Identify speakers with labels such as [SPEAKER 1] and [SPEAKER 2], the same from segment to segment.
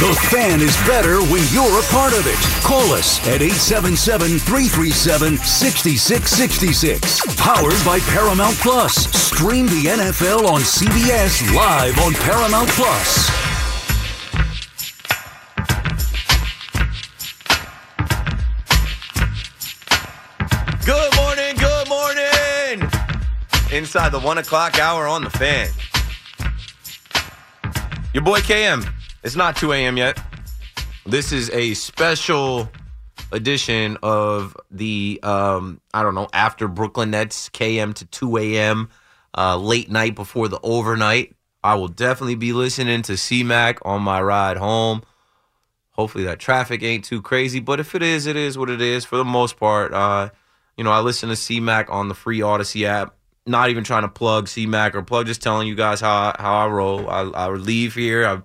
[SPEAKER 1] The fan is better when you're a part of it. Call us at 877 337 6666. Powered by Paramount Plus. Stream the NFL on CBS live on Paramount Plus.
[SPEAKER 2] Good morning, good morning. Inside the one o'clock hour on the fan. Your boy KM. It's not 2 a.m. yet. This is a special edition of the um, I don't know after Brooklyn Nets KM to 2 a.m. Uh, late night before the overnight. I will definitely be listening to CMAC on my ride home. Hopefully that traffic ain't too crazy, but if it is, it is what it is. For the most part, uh, you know, I listen to CMAC on the free Odyssey app. Not even trying to plug CMAC or plug, just telling you guys how I, how I roll. I, I leave here. I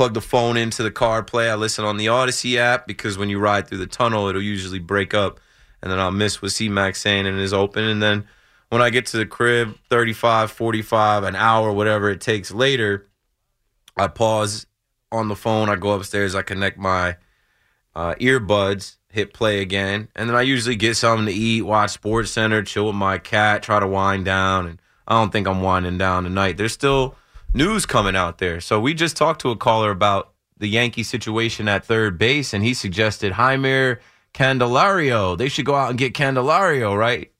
[SPEAKER 2] plug the phone into the car play. I listen on the Odyssey app because when you ride through the tunnel, it'll usually break up, and then I'll miss what CMAC saying and is open. And then when I get to the crib, 35, 45, an hour, whatever it takes later, I pause on the phone. I go upstairs. I connect my uh, earbuds, hit play again, and then I usually get something to eat, watch Sports Center, chill with my cat, try to wind down. And I don't think I'm winding down tonight. There's still news coming out there. So we just talked to a caller about the Yankee situation at third base, and he suggested Jeimer Candelario. They should go out and get Candelario, right?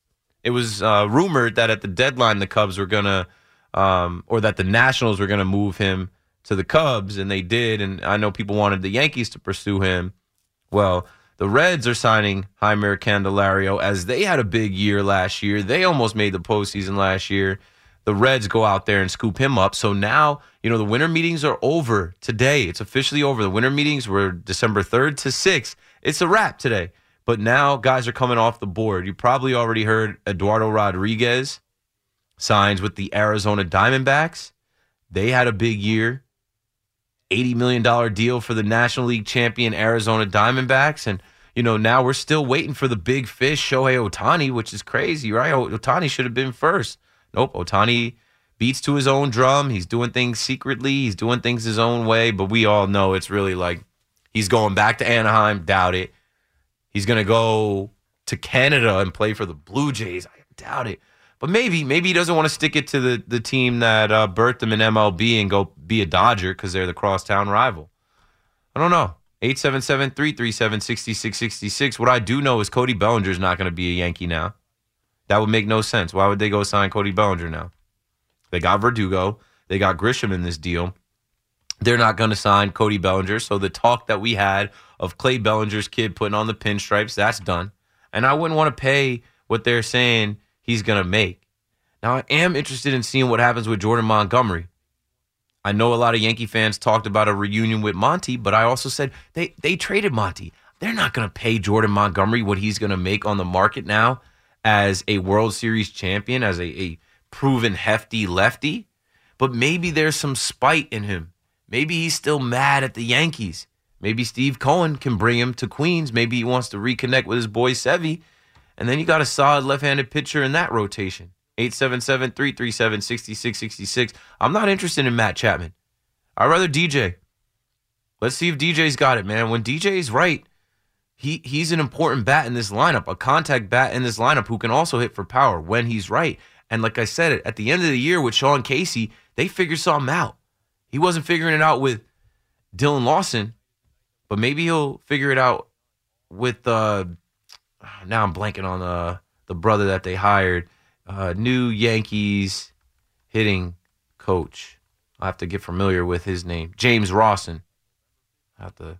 [SPEAKER 2] It was uh, rumored that at the deadline the Cubs were gonna, um, or that the Nationals were gonna move him to the Cubs, and they did. And I know people wanted the Yankees to pursue him. Well, the Reds are signing Jeimer Candelario as they had a big year last year. They almost made the postseason last year the Reds go out there and scoop him up. So now, you know, the winter meetings are over today. It's officially over. The winter meetings were December 3rd to 6th. It's a wrap today. But now guys are coming off the board. You probably already heard Eduardo Rodriguez signs with the Arizona Diamondbacks. They had a big year. $80 million deal for the National League champion Arizona Diamondbacks. And, you know, now we're still waiting for the big fish, Shohei Ohtani, which is crazy, right? Ohtani should have been first. Nope. Ohtani beats to his own drum. He's doing things secretly. He's doing things his own way. But we all know it's really like he's going back to Anaheim. Doubt it. He's going to go to Canada and play for the Blue Jays. I doubt it. But maybe, maybe he doesn't want to stick it to the, the team that uh, birthed him in MLB and go be a Dodger because they're the crosstown rival. I don't know. 877 337 6666. What I do know is Cody Bellinger is not going to be a Yankee now. That would make no sense. Why would they go sign Cody Bellinger now? They got Verdugo. They got Grisham in this deal. They're not going to sign Cody Bellinger. So the talk that we had of Clay Bellinger's kid putting on the pinstripes, that's done. And I wouldn't want to pay what they're saying he's going to make. Now, I am interested in seeing what happens with Jordan Montgomery. I know a lot of Yankee fans talked about a reunion with Monty, but I also said they, they traded Monty. They're not going to pay Jordan Montgomery what he's going to make on the market now as a World Series champion, as a, a proven hefty lefty, but maybe there's some spite in him. Maybe he's still mad at the Yankees. Maybe Steve Cohen can bring him to Queens. Maybe he wants to reconnect with his boy Sevy. And then you got a solid left handed pitcher in that rotation. 877 337 6666. I'm not interested in Matt Chapman. I'd rather DJ. Let's see if DJ's got it, man. When DJ's right, he he's an important bat in this lineup, a contact bat in this lineup who can also hit for power when he's right. And like I said, at the end of the year with Sean Casey, they figured something out. He wasn't figuring it out with Dillon Lawson, but maybe he'll figure it out with uh now I'm blanking on uh the brother that they hired, uh new Yankees hitting coach. I'll have to get familiar with his name, James Rowson. I have to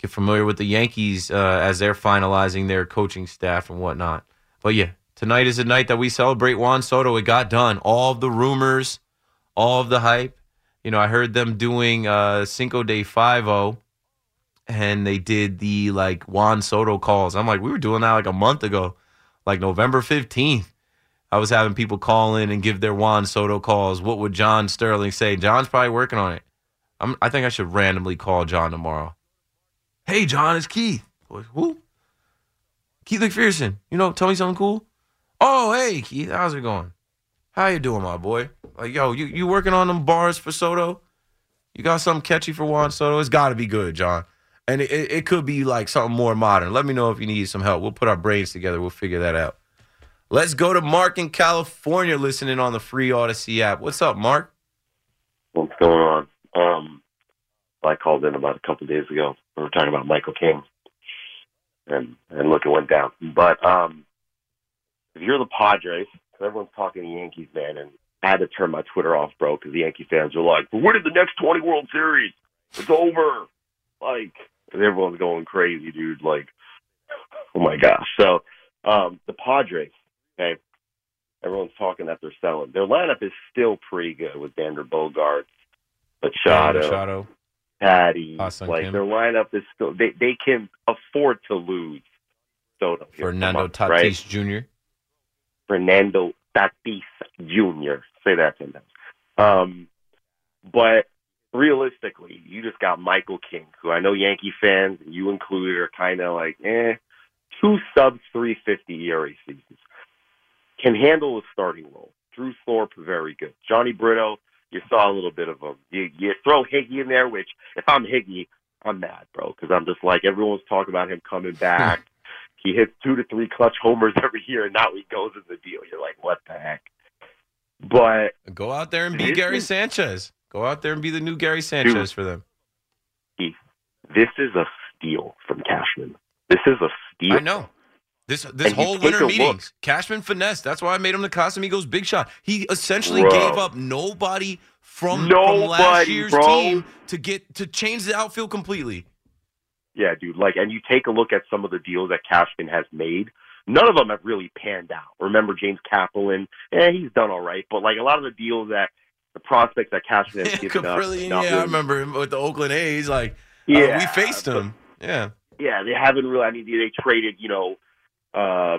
[SPEAKER 2] get familiar with the Yankees uh, as they're finalizing their coaching staff and whatnot. But yeah, tonight is a night that we celebrate Juan Soto. It got done. All of the rumors, all of the hype. You know, I heard them doing uh, Cinco de Five O, and they did the like Juan Soto calls. I'm like, we were doing that like a month ago, like November 15th. I was having people call in and give their Juan Soto calls. What would John Sterling say? John's probably working on it. I'm, I think I should randomly call John tomorrow. Hey, John, it's Keith. Who? Keith McPherson. You know, tell me something cool. Oh, hey, Keith, how's it going? How you doing, my boy? Like, yo, you, you working on them bars for Soto? You got something catchy for Juan Soto? It's got to be good, John. And it, it, it could be like something more modern. Let me know if you need some help. We'll put our brains together. We'll figure that out. Let's go to Mark in California listening on the free Odyssey app. What's up, Mark?
[SPEAKER 3] what's going on. Um, I called in about a couple days ago. We were talking about Michael King, and and look, it went down. But um, if you're the Padres, 'cause everyone's talking Yankees, man, and I had to turn my Twitter off, bro, because the Yankee fans were like, "We're winning the next 20 World Series. It's over." Like, and everyone's going crazy, dude. Like, oh my gosh. So, um, the Padres, okay. Everyone's talking that they're selling. Their lineup is still pretty good with Xander Bogaerts, Machado,
[SPEAKER 2] Machado.
[SPEAKER 3] Patty.
[SPEAKER 2] Ha-Seong
[SPEAKER 3] like
[SPEAKER 2] Kim.
[SPEAKER 3] their lineup is still they they can afford to lose.
[SPEAKER 2] Fernando
[SPEAKER 3] months,
[SPEAKER 2] Tatis
[SPEAKER 3] right?
[SPEAKER 2] Jr.
[SPEAKER 3] Fernando Tatis Jr. Say that ten times. Um, but realistically, you just got Michael King, who I know Yankee fans, you included, are kind of like, eh, two sub 350 ERA seasons. Can handle a starting role. Drew Thorpe, very good. Jhony Brito, you saw a little bit of him. You, you throw Higgy in there, which if I'm Higgy, I'm mad, bro, because I'm just like everyone's talking about him coming back. he hits two to three clutch homers every year, and now he goes in the deal. You're like, what the heck? But
[SPEAKER 2] Go out there and be Gary
[SPEAKER 3] is-
[SPEAKER 2] Sanchez. Go out there and be the new Gary Sanchez for them.
[SPEAKER 3] this is a steal from Cashman. This is a steal.
[SPEAKER 2] I know. This this
[SPEAKER 3] And
[SPEAKER 2] whole winter
[SPEAKER 3] a look.
[SPEAKER 2] meetings, Cashman finesse. That's why I made him the Casamigos big shot. He essentially
[SPEAKER 3] Bro.
[SPEAKER 2] gave up nobody from, from last year's
[SPEAKER 3] bro.
[SPEAKER 2] team to get to change the outfield completely.
[SPEAKER 3] Yeah, dude. Like, and you take a look at some of the deals that Cashman has made. None of them have really panned out. Remember James Kaprielian? Eh, he's done all right. But like a lot of the deals that the prospects that Cashman has given up, not
[SPEAKER 2] yeah, I remember him with the Oakland A's. Like, uh,
[SPEAKER 3] Yeah,
[SPEAKER 2] we faced
[SPEAKER 3] but-
[SPEAKER 2] him. Yeah,
[SPEAKER 3] yeah, they haven't really. I mean, they traded, you know, uh,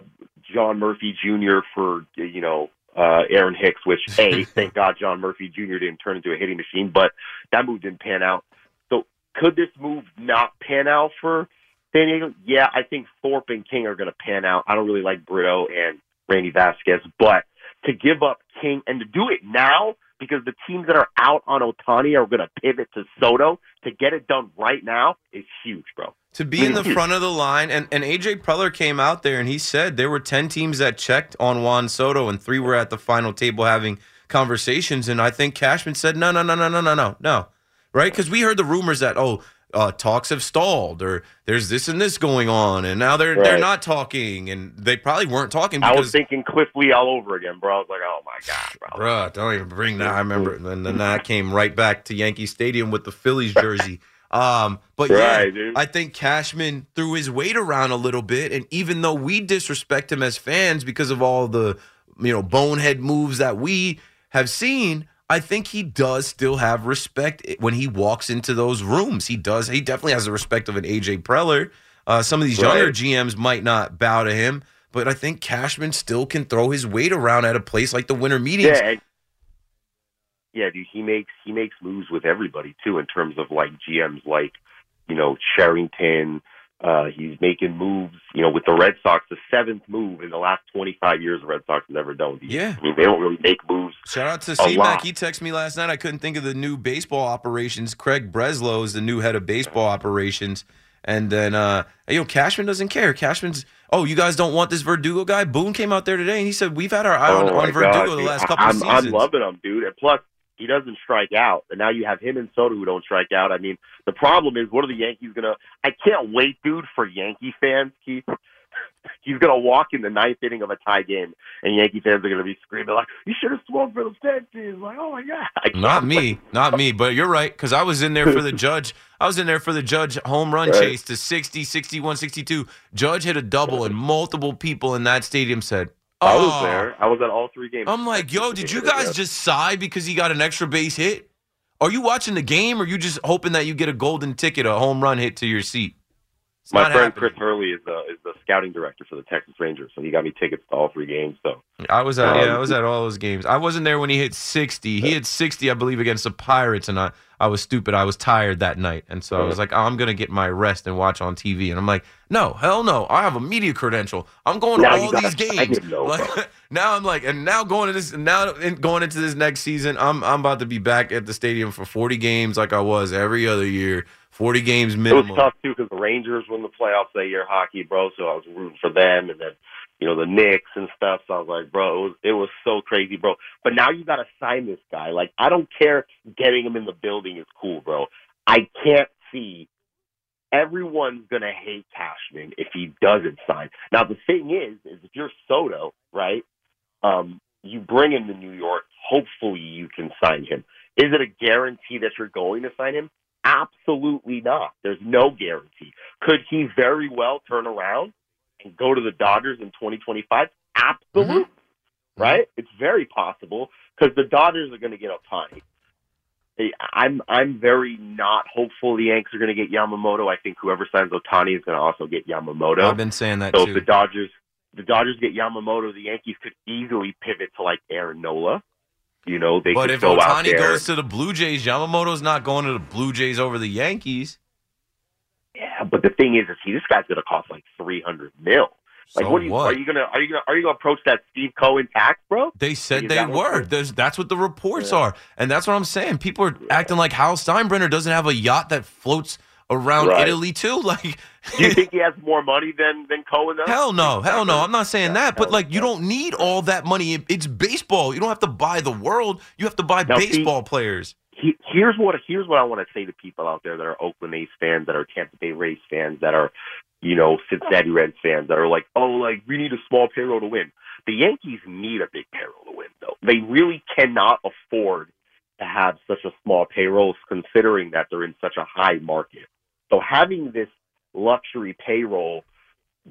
[SPEAKER 3] John Murphy Jr. for, you know, uh, Aaron Hicks, which a thank God John Murphy Jr. didn't turn into a hitting machine, but that move didn't pan out. So could this move not pan out for San Diego? Yeah, I think Thorpe and King are going to pan out. I don't really like Brito and Randy Vasquez, but to give up King and to do it now because the teams that are out on Ohtani are going to pivot to Soto to get it done right now is huge, bro.
[SPEAKER 2] To be in the front of the line, and, and AJ Preller came out there and he said there were ten teams that checked on Juan Soto, and three were at the final table having conversations. And I think Cashman said, no, no, no, no, no, no, no, no, right? Because we heard the rumors that oh, uh, talks have stalled, or there's this and this going on, and now they're they're not talking, and they probably weren't talking
[SPEAKER 3] I was
[SPEAKER 2] because.
[SPEAKER 3] thinking Cliff Lee all over again, bro. I was like, oh my god, bro.
[SPEAKER 2] Bruh, don't even bring that. I remember, and then that came right back to Yankee Stadium with the Phillies jersey. Um, but yeah,
[SPEAKER 3] dude.
[SPEAKER 2] I think Cashman threw his weight around a little bit, and even though we disrespect him as fans because of all the you know bonehead moves that we have seen, I think he does still have respect when he walks into those rooms. He does. He definitely has the respect of an AJ Preller. Uh, some of these younger GMs might not bow to him, but I think Cashman still can throw his weight around at a place like the winter meetings.
[SPEAKER 3] Yeah, yeah, dude. He makes he makes moves with everybody too in terms of like GMs, like you know Sherrington. Uh, he's making moves, you know, with the Red Sox, the seventh move in the last 25 years the Red Sox have ever done. these.
[SPEAKER 2] Yeah.
[SPEAKER 3] I mean, they don't really make moves.
[SPEAKER 2] Shout out to
[SPEAKER 3] A
[SPEAKER 2] C Mac. He texted me last night. I couldn't think of the new baseball operations. Craig Breslow is the new head of baseball operations. And then, uh, you know, Cashman doesn't care. Cashman's, oh, you guys don't want this Verdugo guy? Boone came out there today and he said, we've had our eye on,
[SPEAKER 3] oh my
[SPEAKER 2] on Verdugo the last couple
[SPEAKER 3] I'm,
[SPEAKER 2] of seasons.
[SPEAKER 3] I'm loving him, dude. And plus, He doesn't strike out, and now you have him and Soto who don't strike out. I mean, the problem is, what are the Yankees gonna? I can't wait, dude, for Yankee fans, Keith. He's gonna walk in the ninth inning of a tie game, and Yankee fans are gonna be screaming like, "You should have swung for the fences!" Like, oh my god! Can't
[SPEAKER 2] me, not me, but you're right because I was in there for the judge. I was in there for the judge home run
[SPEAKER 3] Right.
[SPEAKER 2] chase to 60, 61, 62. Judge hit a double, and multiple people in that stadium said, "Oh."
[SPEAKER 3] I was oh. there. I was at all three games.
[SPEAKER 2] I'm like, yo, did you guys just sigh because he got an extra base hit? Are you watching the game or are you just hoping that you get a golden ticket, a home run hit to your seat? It's
[SPEAKER 3] My friend
[SPEAKER 2] happening.
[SPEAKER 3] Chris Hurley is the is the scouting director for the Texas Rangers, so he got me tickets to all three games. So
[SPEAKER 2] I was at yeah, I
[SPEAKER 3] Um,
[SPEAKER 2] was at all those games. I wasn't there when he hit 60. He hit 60, I believe, against the Pirates, and I, I was stupid. I was tired that night, and so I was like, oh, I'm gonna get my rest and watch on TV. And I'm like, no, hell no, I have a media credential. I'm going
[SPEAKER 3] Now
[SPEAKER 2] to all these games.
[SPEAKER 3] though,
[SPEAKER 2] Like, now I'm like, and now going to this, now in, going into this next season, I'm I'm about to be back at the stadium for 40 games like I was every other year. 40 games
[SPEAKER 3] it was tough too because the Rangers won the playoffs that year, hockey, bro. So I was rooting for them, and then you know the Knicks and stuff. So I was like, bro, it was it was so crazy, bro. But now you got to sign this guy. Like I don't care, getting him in the building is cool, bro. I can't see. Everyone's gonna hate Cashman if he doesn't sign. Now the thing is, is if you're Soto, right? Um, you bring him to New York. Hopefully, you can sign him. Is it a guarantee that you're going to sign him? Absolutely not. There's no guarantee. Could he very well turn around and go to the Dodgers in 2025? Absolutely. Mm-hmm. Mm-hmm. Right? It's very possible because the Dodgers are going to get Ohtani. I'm I'm very not hopeful the Yankees are going to get Yamamoto. I think whoever signs Ohtani is going to also get Yamamoto.
[SPEAKER 2] I've been saying that
[SPEAKER 3] So
[SPEAKER 2] too.
[SPEAKER 3] if the Dodgers the Dodgers get Yamamoto, the Yankees could easily pivot to like Aaron Nola. You know, they
[SPEAKER 2] but
[SPEAKER 3] could
[SPEAKER 2] if
[SPEAKER 3] go out Ohtani
[SPEAKER 2] goes to the Blue Jays, Yamamoto's not going to the Blue Jays over the Yankees.
[SPEAKER 3] yeah, but the thing is, is he this guy's going to cost like three hundred mil. Like,
[SPEAKER 2] So
[SPEAKER 3] what, are you,
[SPEAKER 2] what?
[SPEAKER 3] are you gonna are you gonna are you gonna approach that Steve Cohen tax, bro?
[SPEAKER 2] They said they were. There's, that's what the reports
[SPEAKER 3] Yeah.
[SPEAKER 2] are, and that's what I'm saying. People are acting like Hal Steinbrenner doesn't have a yacht that floats around
[SPEAKER 3] Right.
[SPEAKER 2] Italy too. Like,
[SPEAKER 3] Do you think he has more money than than Cohen? Does?
[SPEAKER 2] hell no, hell no. I'm not saying
[SPEAKER 3] Yeah,
[SPEAKER 2] that, but like, you don't need all that money. It's baseball. You don't have to buy the world. You have to buy
[SPEAKER 3] Now,
[SPEAKER 2] baseball players.
[SPEAKER 3] he, here's what here's what I want to say to people out there that are Oakland A's fans, that are Tampa Bay Rays fans, that are you know Cincinnati Reds fans, that are like, oh, like we need a small payroll to win. The Yankees need a big payroll to win, though. They really cannot afford to have such a small payroll, considering that they're in such a high market. So having this luxury payroll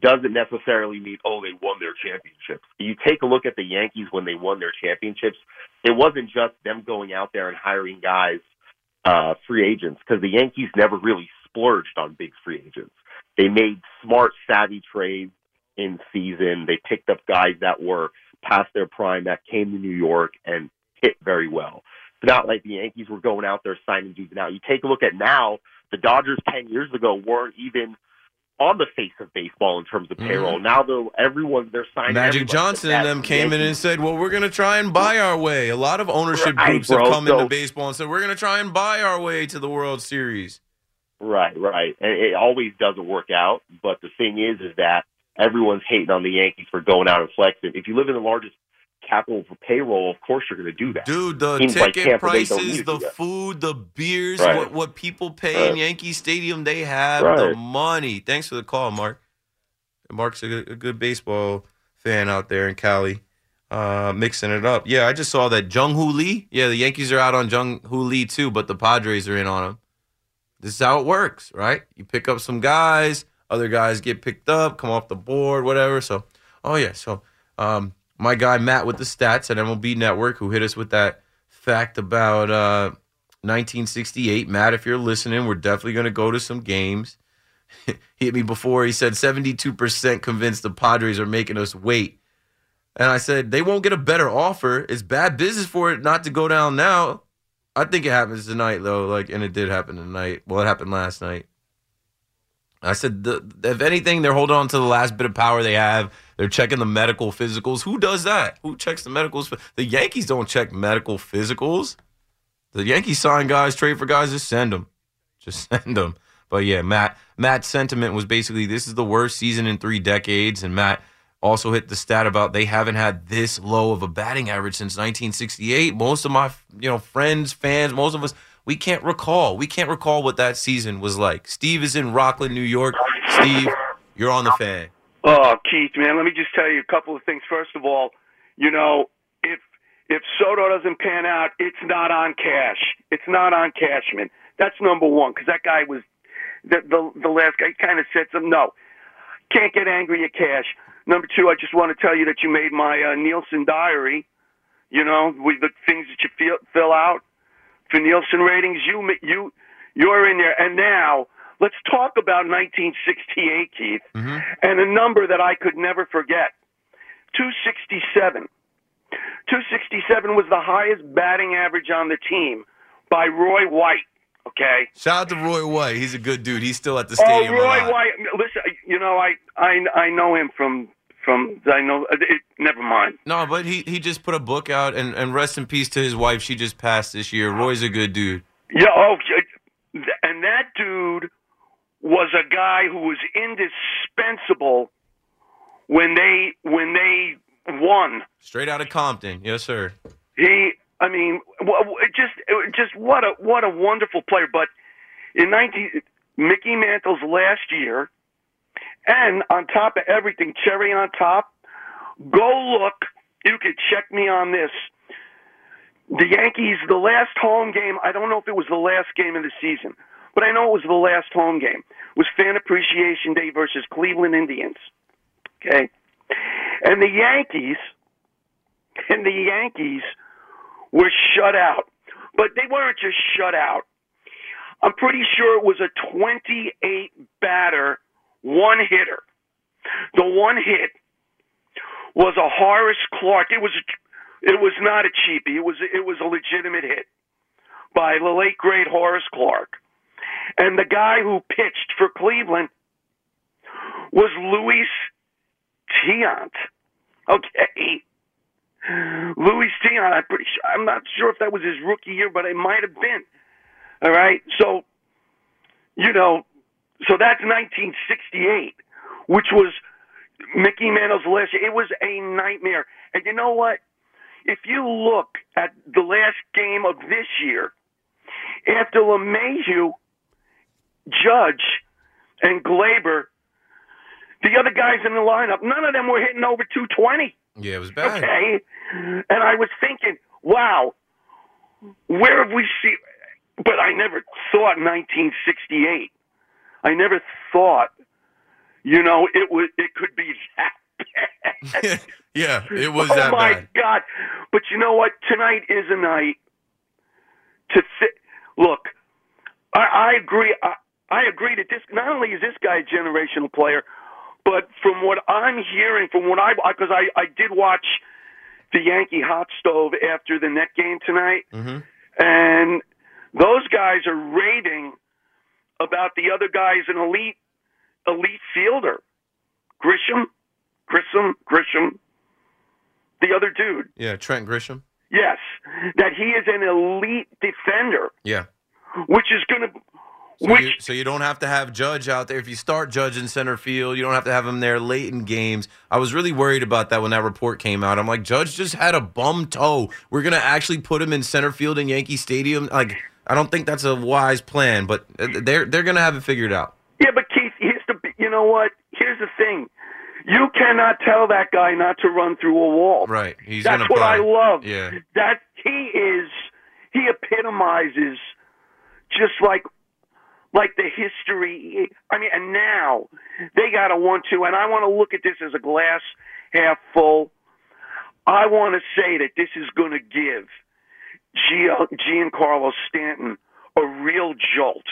[SPEAKER 3] doesn't necessarily mean oh they won their championships. You take a look at the Yankees when they won their championships. It wasn't just them going out there and hiring guys, uh, free agents, because the Yankees never really splurged on big free agents. They made smart, savvy trades in season. They picked up guys that were past their prime that came to New York and hit very well. It's not like the Yankees were going out there signing dudes. Now you take a look at now, the Dodgers ten years ago weren't even on the face of baseball in terms of mm-hmm. payroll. Now they're everyone they're signing.
[SPEAKER 2] Magic. Johnson and them came in and said, "Well, we're going to try and buy our way." A lot of ownership
[SPEAKER 3] Right,
[SPEAKER 2] groups have
[SPEAKER 3] bro.
[SPEAKER 2] come into baseball and said, "We're going to try and buy our way to the World Series."
[SPEAKER 3] Right, right. And it always doesn't work out. But the thing is, is that everyone's hating on the Yankees for going out and flexing. If you live in the largest capital for payroll, of course you're going to do that.
[SPEAKER 2] Dude, the
[SPEAKER 3] like
[SPEAKER 2] ticket
[SPEAKER 3] Tampa
[SPEAKER 2] prices, the food, the beers,
[SPEAKER 3] Right.
[SPEAKER 2] what what people pay in Yankee Stadium, they have the money. Thanks for the call, Mark. Mark's a good, a good baseball fan out there in Cali, uh, mixing it up. Yeah, I just saw that Jung Hoo Lee. Yeah, the Yankees are out on Jung Hoo Lee too, but the Padres are in on him. This is how it works, right? You pick up some guys, other guys get picked up, come off the board, whatever. So, oh yeah, so um, my guy Matt with the stats at MLB Network, who hit us with that fact about uh, 1968. Matt, if you're listening, we're definitely going to go to some games. he hit me before. He said 72% convinced the Padres are making us wait. And I said, they won't get a better offer. It's bad business for it not to go down now. I think it happens tonight, though. Like, and it did happen tonight. Well, it happened last night. I said, the, if anything, they're holding on to the last bit of power they have. They're checking the medical physicals. Who does that? Who checks the medicals? The Yankees don't check medical physicals. The Yankees sign guys, trade for guys, just send them. Just send them. But yeah, Matt Matt's sentiment was basically this is the worst season in three decades, and Matt also hit the stat about they haven't had this low of a batting average since 1968. Most of my you know friends, fans, most of us, we can't recall. We can't recall what that season was like. Steve is in Rockland, New York. Steve, you're on the fan.
[SPEAKER 4] Oh, Keith, man, let me just tell you a couple of things. First of all, you know, if if Soto doesn't pan out, it's not on Cash. It's not on Cashman. That's number one because that guy was the the, the last guy. Kind of said some no. Can't get angry at Cash. Number two, I just want to tell you that you made my uh, Nielsen diary. You know, with the things that you feel, fill out for Nielsen ratings. You you you're in there, and now let's talk about 1968, Keith, mm-hmm. and a number that I could never forget. 267. 267 was the highest batting average on the team by Roy White. Okay.
[SPEAKER 2] Shout out to Roy White. He's a good dude. He's still at the
[SPEAKER 4] Oh,
[SPEAKER 2] stadium. a
[SPEAKER 4] Roy. White. Listen, you know, I I I know him from from I know. Uh, it, never mind.
[SPEAKER 2] No, but he he just put a book out, and, and rest in peace to his wife. She just passed this year. Roy's a good dude.
[SPEAKER 4] Yeah. Oh, and that dude was a guy who was indispensable when they when they won.
[SPEAKER 2] Straight out of Compton. Yes, sir.
[SPEAKER 4] He, I mean, wh- wh- it just, just what a what a wonderful player. But in nineteen, Mickey Mantle's last year, and on top of everything, cherry on top. Go look. You could check me on this. The Yankees, the last home game. I don't know if it was the last game of the season, but I know it was the last home game. Was Fan Appreciation Day versus Cleveland Indians. Okay, and the Yankees and the Yankees were shut out. But they weren't just shut out. I'm pretty sure it was a 28 batter, one hitter. The one hit was a Horace Clarke. It was a, it was not a cheapie. It was it was a legitimate hit by the late great Horace Clarke. And the guy who pitched for Cleveland was Luis Tiant. Okay. Louis Dion, I'm pretty sure. I'm not sure if that was his rookie year, but it might have been. All right. So, you know, so that's 1968, which was Mickey Mantle's last year. It was a nightmare. And you know what? If you look at the last game of this year, after LeMahieu, Judge, and Gleyber, the other guys in the lineup, none of them were hitting over 220.
[SPEAKER 2] Yeah, it was bad.
[SPEAKER 4] Okay. And I was thinking, wow, where have we seen? But I never thought 1968. I never thought, you know, it was it could be that bad.
[SPEAKER 2] yeah, it was
[SPEAKER 4] oh
[SPEAKER 2] that
[SPEAKER 4] my
[SPEAKER 2] bad.
[SPEAKER 4] God! But you know what? Tonight is a night to th- look. I, I agree. I, I agree that this not only is this guy a generational player, but from what I'm hearing, from what I because I I did watch the Yankee hot stove after the net game tonight,
[SPEAKER 2] Mhm.
[SPEAKER 4] and those guys are raving about the other guy's an elite elite fielder, Grisham, Grissom, Grisham, the other dude.
[SPEAKER 2] Yeah, Trent Grisham.
[SPEAKER 4] Yes, that he is an elite defender,
[SPEAKER 2] Yeah.
[SPEAKER 4] which is going to,
[SPEAKER 2] So
[SPEAKER 4] which
[SPEAKER 2] you, so you don't have to have Judge out there. If you start Judge in center field, you don't have to have him there late in games. I was really worried about that when that report came out. I'm like, Judge just had a bum toe. We're gonna actually put him in center field in Yankee Stadium. Like, I don't think that's a wise plan, but uh, they're they're gonna have it figured out.
[SPEAKER 4] yeah. But Keith, here's the, you know what? Here's the thing. You cannot tell that guy not to run through a wall.
[SPEAKER 2] Right. He's
[SPEAKER 4] That's what I love.
[SPEAKER 2] Yeah.
[SPEAKER 4] That he is, he epitomizes just like, like the history. I mean, and now they got to want to, and I want to look at this as a glass half full. I want to say that this is going to give Giancarlo Stanton a real jolt.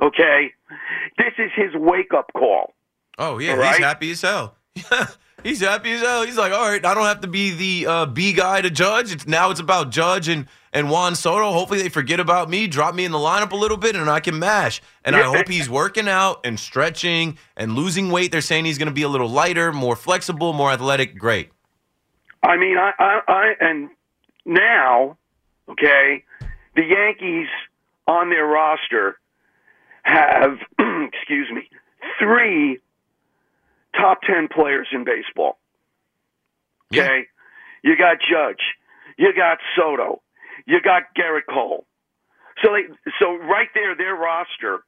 [SPEAKER 4] Okay, this is his wake up call.
[SPEAKER 2] Oh yeah,
[SPEAKER 4] right?
[SPEAKER 2] he's happy as hell. he's happy as hell. He's like, all right, I don't have to be the uh, B guy to Judge. It's now it's about Judge and and Juan Soto. Hopefully they forget about me, drop me in the lineup a little bit, and I can mash. And I hope he's working out and stretching and losing weight. They're saying he's going to be a little lighter, more flexible, more athletic. Great.
[SPEAKER 4] I mean, I, I, I, and now, okay, the Yankees on their roster have, excuse me, three top 10 players in baseball.
[SPEAKER 2] Yeah.
[SPEAKER 4] Okay? You got Judge. You got Soto. You got Gerrit Cole. So they, so right there, their roster.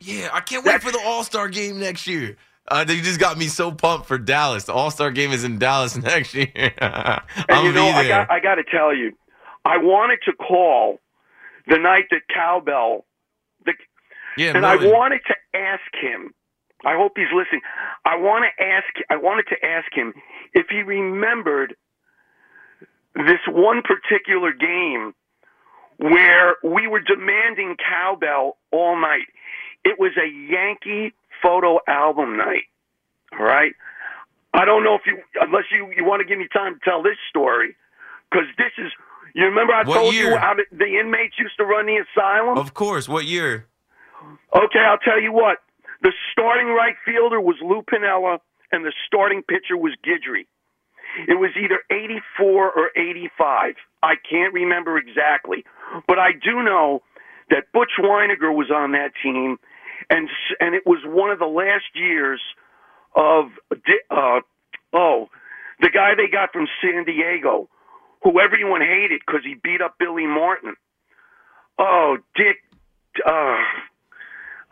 [SPEAKER 2] Yeah, I can't wait for the All Star game next year. Uh, they just got me so pumped for Dallas. The All Star game is in Dallas next year.
[SPEAKER 4] And you know,
[SPEAKER 2] be
[SPEAKER 4] I
[SPEAKER 2] there.
[SPEAKER 4] got I got to tell you, I wanted to call the night that Cowbell, the,
[SPEAKER 2] yeah,
[SPEAKER 4] and I wanted to ask him. I hope he's listening. I want to ask. I wanted to ask him if he remembered this one particular game where we were demanding cowbell all night. It was a Yankee photo album night. All right. I don't know if you, unless you, you want to give me time to tell this story, because this is. You remember I
[SPEAKER 2] What
[SPEAKER 4] told you
[SPEAKER 2] year?
[SPEAKER 4] how the, inmates used to run the asylum?
[SPEAKER 2] Of course. What year?
[SPEAKER 4] Okay, I'll tell you what. The starting right fielder was Lou Piniella, and the starting pitcher was Guidry. It was either 84 or 85. I can't remember exactly. But I do know that Butch Wynegar was on that team, and and it was one of the last years of uh, oh, the guy they got from San Diego, who everyone hated because he beat up Billy Martin. Oh, Dick. Uh,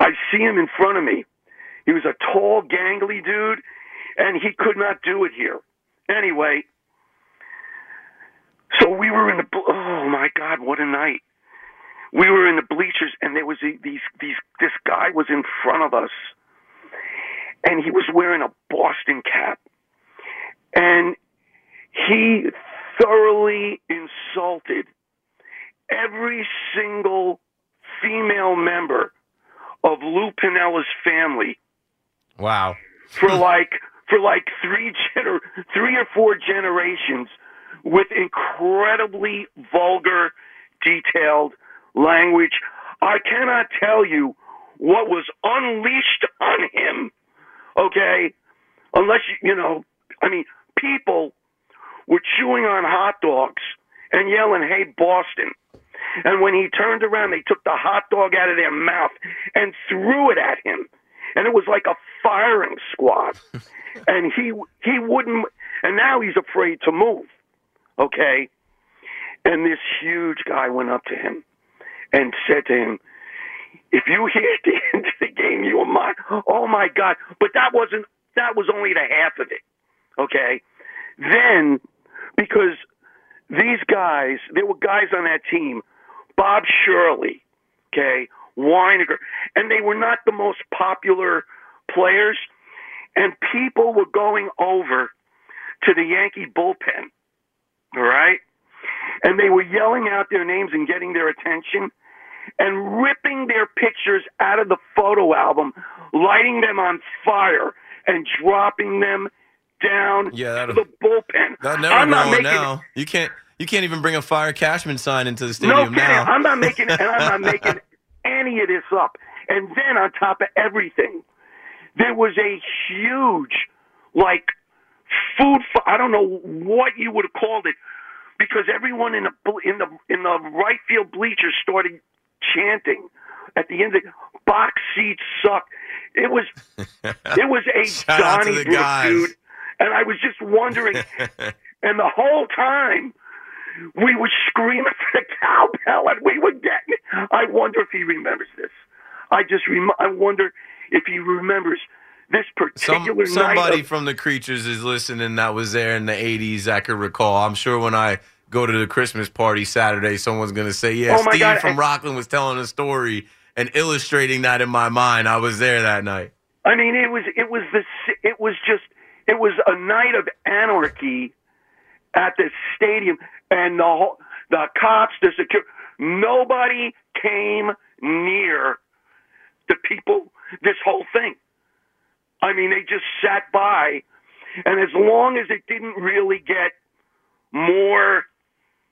[SPEAKER 4] I see him in front of me. He was a tall, gangly dude, and he could not do it here. Anyway, so we were in the. Oh my God, what a night! We were in the bleachers, and there was these these. This guy was in front of us, and he was wearing a Boston cap, and he thoroughly insulted every single female member of Lou Piniella's family
[SPEAKER 2] Wow.
[SPEAKER 4] for like for like three gener- three or four generations with incredibly vulgar, detailed language. I cannot tell you what was unleashed on him. Okay, unless you you know, I mean, people were chewing on hot dogs and yelling, "Hey, Boston!" And when he turned around, they took the hot dog out of their mouth and threw it at him. And it was like a firing squad. and he he wouldn't and now he's afraid to move. Okay? And this huge guy went up to him and said to him, If you hit at the end of the game, you are mine. Oh my God. But that wasn't that was only the half of it. Okay? Then because these guys, there were guys on that team, Bob Shirley, okay, Wynegar, and they were not the most popular players, and people were going over to the Yankee bullpen, all right, and they were yelling out their names and getting their attention. And ripping their pictures out of the photo album, lighting them on fire, and dropping them down
[SPEAKER 2] Yeah,
[SPEAKER 4] to the bullpen.
[SPEAKER 2] That never
[SPEAKER 4] I'm not making
[SPEAKER 2] now. You can't. You can't even bring a fire Cashman sign into the stadium
[SPEAKER 4] kidding.
[SPEAKER 2] now.
[SPEAKER 4] I'm not making and I'm not making any of this up. And then on top of everything, there was a huge like food fi- I don't know what you would have called it because everyone in the in the in the right field bleachers started chanting at the end of box seats suck. It was it was a
[SPEAKER 2] Shout out to the guys.
[SPEAKER 4] dude. And I was just wondering and the whole time we were screaming for the cowbell, and we were getting. I wonder if he remembers this. I just rem- I wonder if he remembers this
[SPEAKER 2] Some,
[SPEAKER 4] particular
[SPEAKER 2] somebody
[SPEAKER 4] night. Of,
[SPEAKER 2] from the creatures is listening that was there in the 80s i could recall. I'm sure when I go to the Christmas party Saturday, someone's going to say, Yeah,
[SPEAKER 4] Oh,
[SPEAKER 2] Steve
[SPEAKER 4] God,
[SPEAKER 2] from
[SPEAKER 4] and-
[SPEAKER 2] Rockland was telling a story and illustrating that in my mind. I was there that night.
[SPEAKER 4] I mean, it was it was the it was just it was a night of anarchy at the stadium, and the whole, the cops, the security, nobody came near the people. This whole thing. I mean, they just sat by, and as long as it didn't really get more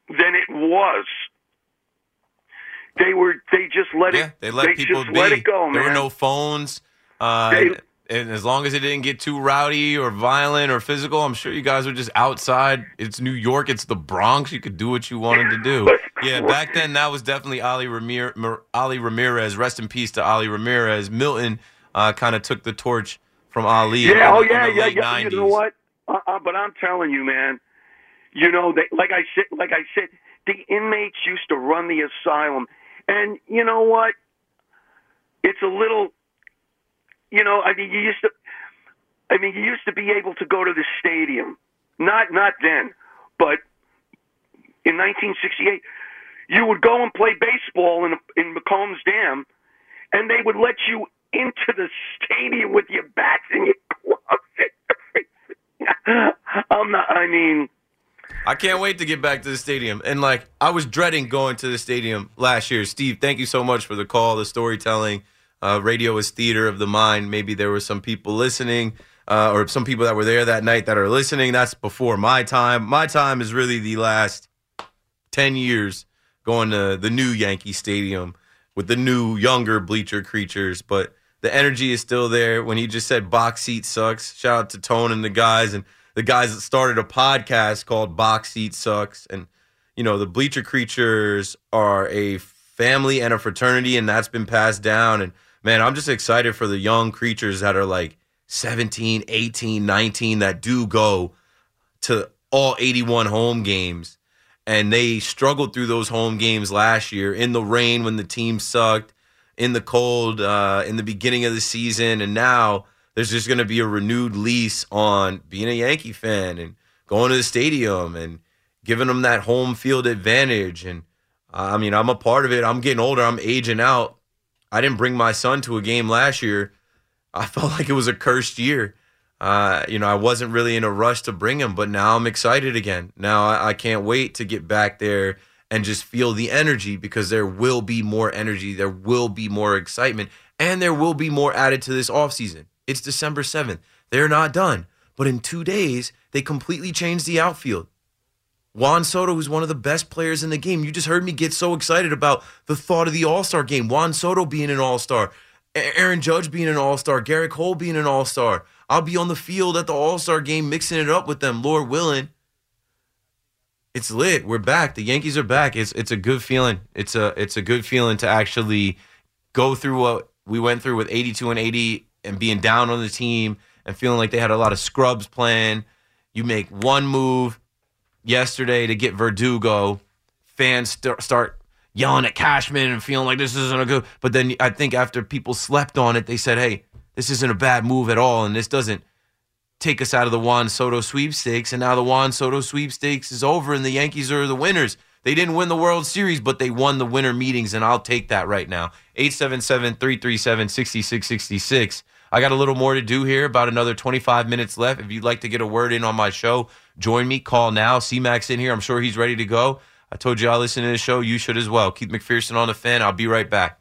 [SPEAKER 4] than it was, they were they just let
[SPEAKER 2] Yeah,
[SPEAKER 4] it.
[SPEAKER 2] they let people
[SPEAKER 4] just
[SPEAKER 2] be.
[SPEAKER 4] let it go,
[SPEAKER 2] there
[SPEAKER 4] man.
[SPEAKER 2] were no phones. Uh,
[SPEAKER 4] They-
[SPEAKER 2] and as long as it didn't get too rowdy or violent or physical, I'm sure you guys were just outside. It's New York. It's the Bronx. You could do what you wanted to do. Yeah, back then that was definitely Ali, Ramir- Mir- Ali Ramirez. Rest in peace to Ali Ramirez. Milton uh, kind of took the torch from Ali.
[SPEAKER 4] Yeah, oh yeah,
[SPEAKER 2] the
[SPEAKER 4] yeah,
[SPEAKER 2] late
[SPEAKER 4] yeah. You know what? Uh, uh, but I'm telling you, man. You know, they, like I said, like I said, the inmates used to run the asylum, and you know what? It's a little. You know, I mean, you used to. I mean, you used to be able to go to the stadium. Not not then, but in 1968, you would go and play baseball in in Dam, and they would let you into the stadium with your bats and your gloves. I'm not. I mean,
[SPEAKER 2] I can't wait to get back to the stadium. And like I was dreading going to the stadium last year. Steve, thank you so much for the call, the storytelling. Uh, radio is theater of the mind. Maybe there were some people listening, uh, or some people that were there that night that are listening. That's before my time. My time is really the last ten years going to the new Yankee Stadium with the new younger bleacher creatures, but the energy is still there. When he just said box seat sucks, shout out to Tone and the guys and the guys that started a podcast called Box Seat Sucks. And, you know, the bleacher creatures are a family and a fraternity, and that's been passed down. And man, I'm just excited for the young creatures that are like 17, 18, 19 that do go to all 81 home games and they struggled through those home games last year in the rain when the team sucked, in the cold uh, in the beginning of the season, and now there's just going to be a renewed lease on being a Yankee fan and going to the stadium and giving them that home field advantage. And uh, I mean, I'm a part of it. I'm getting older. I'm aging out. I didn't bring my son to a game last year. I felt like it was a cursed year. Uh, you know, I wasn't really in a rush to bring him, but now I'm excited again. Now I, I can't wait to get back there and just feel the energy because there will be more energy, there will be more excitement, and there will be more added to this offseason. It's December 7th. They're not done. But in two days, they completely changed the outfield. Juan Soto, who's one of the best players in the game. You just heard me get so excited about the thought of the All Star game. Juan Soto being an All Star, Aaron Judge being an All Star, Gerrit Cole being an All Star. I'll be on the field at the All Star game mixing it up with them, Lord willing. It's lit. We're back. The Yankees are back. It's it's a good feeling. It's a it's a good feeling to actually go through what we went through with 82 and 80 and being down on the team and feeling like they had a lot of scrubs playing. You make one move yesterday to get Verdugo. Fans st- start yelling at Cashman and feeling like this isn't a good. But then I think after people slept on it, they said, "Hey, this isn't a bad move at all, and this doesn't take us out of the Juan Soto sweepstakes." And now the Juan Soto sweepstakes is over, and the Yankees are the winners. They didn't win the World Series, but they won the winter meetings, and I'll take that right now. 877 337 6666. I got a little more to do here, about another 25 minutes left. If you'd like to get a word in on my show, join me. Call now. C in here. I'm sure he's ready to go. I told you I listen to the show. You should as well. Keith McPherson on the fan. I'll be right back.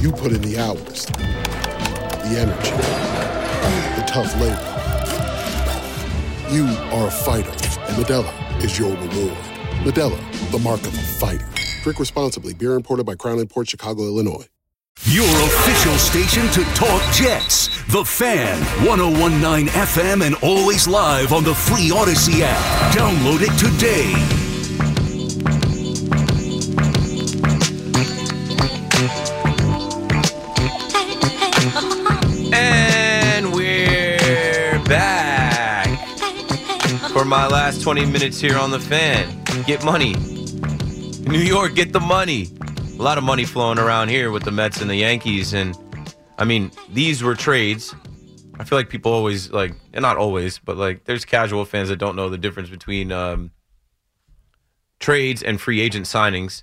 [SPEAKER 5] You put in the hours, the energy, the tough labor. You are a fighter, and Modelo is your reward. Modelo, the mark of a fighter. Drink responsibly. Beer imported by Crown Port Chicago, Illinois.
[SPEAKER 1] Your official station to talk Jets. The Fan, 1019 FM, and always live on the free Odyssey app. Download it today.
[SPEAKER 2] For my last 20 minutes here on the fan. Get money. New York, get the money. A lot of money flowing around here with the Mets and the Yankees. And I mean, these were trades. I feel like people always like, and not always, but like there's casual fans that don't know the difference between um, trades and free agent signings.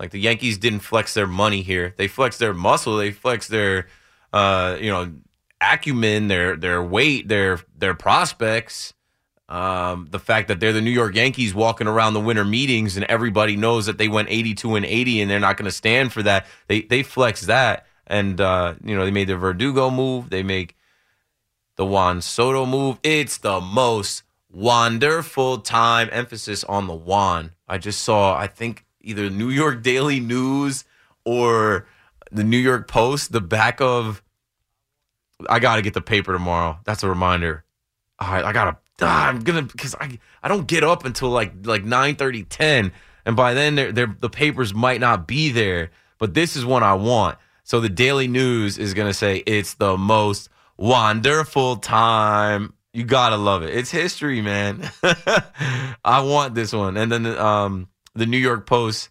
[SPEAKER 2] Like the Yankees didn't flex their money here. They flexed their muscle. They flexed their, uh, you know, acumen, their their weight, their their prospects. Um, the fact that they're the New York Yankees walking around the winter meetings and everybody knows that they went 82 and 80 and they're not going to stand for that. They they flex that and uh, you know they made the Verdugo move. They make the Juan Soto move. It's the most wonderful time. Emphasis on the Juan. I just saw. I think either New York Daily News or the New York Post. The back of I got to get the paper tomorrow. That's a reminder. Right, I gotta. Ah, I'm gonna because I I don't get up until like like 9 30, 10. and by then they're, they're, the papers might not be there. But this is one I want. So the Daily News is gonna say it's the most wonderful time. You gotta love it. It's history, man. I want this one. And then um, the New York Post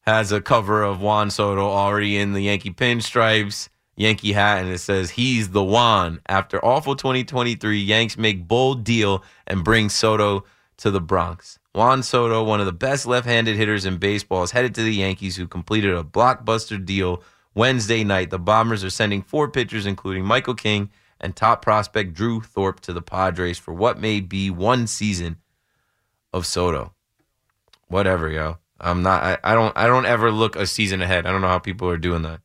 [SPEAKER 2] has a cover of Juan Soto already in the Yankee pinstripes. Yankee hat and it says he's the Juan. After awful 2023, Yanks make bold deal and bring Soto to the Bronx. Juan Soto, one of the best left-handed hitters in baseball, is headed to the Yankees, who completed a blockbuster deal Wednesday night. The Bombers are sending four pitchers, including Michael King and top prospect Drew Thorpe, to the Padres for what may be one season of Soto. Whatever, yo. I'm not. I, I don't. I don't ever look a season ahead. I don't know how people are doing that.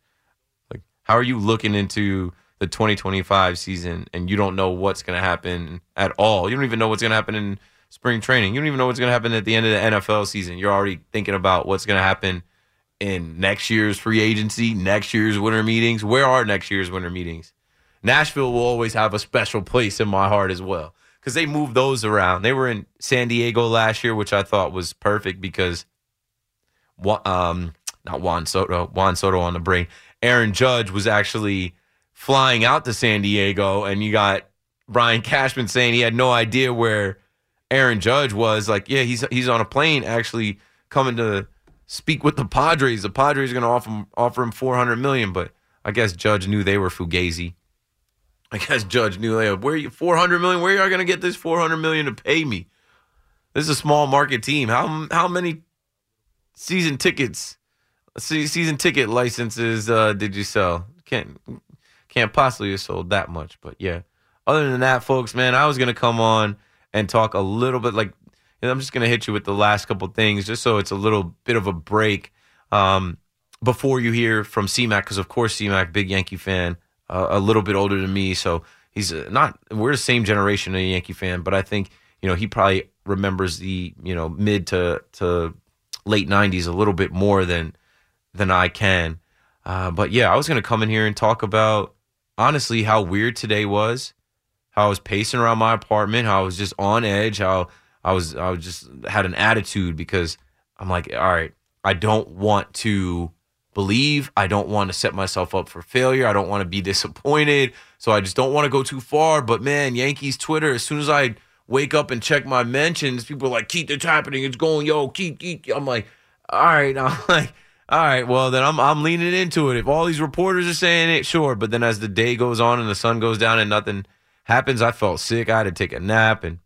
[SPEAKER 2] How are you looking into the 2025 season and you don't know what's going to happen at all? You don't even know what's going to happen in spring training. You don't even know what's going to happen at the end of the NFL season. You're already thinking about what's going to happen in next year's free agency, next year's winter meetings. Where are next year's winter meetings? Nashville will always have a special place in my heart as well because they moved those around. They were in San Diego last year, which I thought was perfect because, um, not Juan Soto, Juan Soto on the brain. Aaron Judge was actually flying out to San Diego, and you got Brian Cashman saying he had no idea where Aaron Judge was. Like, yeah, he's he's on a plane actually coming to speak with the Padres. The Padres are going to offer him offer him four hundred million, but I guess Judge knew they were fugazi. I guess Judge knew they were, where you four hundred million. Where are you going to get this four hundred million to pay me? This is a small market team. How how many season tickets season ticket licenses uh, did you sell? Can't can't possibly have sold that much, but yeah. Other than that, folks, man, I was gonna come on and talk a little bit. Like, I'm just gonna hit you with the last couple things, just so it's a little bit of a break um, before you hear from CMAC, because of course CMAC, big Yankee fan, uh, a little bit older than me, so he's uh, not. We're the same generation of Yankee fan, but I think you know he probably remembers the you know mid to to late '90s a little bit more than than I can. Uh, but yeah, I was going to come in here and talk about honestly how weird today was, how I was pacing around my apartment, how I was just on edge, how I was I was just had an attitude because I'm like, all right, I don't want to believe, I don't want to set myself up for failure, I don't want to be disappointed, so I just don't want to go too far. But man, Yankees Twitter, as soon as I wake up and check my mentions, people are like, keep it's happening, it's going, yo, keep, keep. I'm like, all right, I'm like all right, well then I'm I'm leaning into it. If all these reporters are saying it, sure. But then as the day goes on and the sun goes down and nothing happens, I felt sick. I had to take a nap, and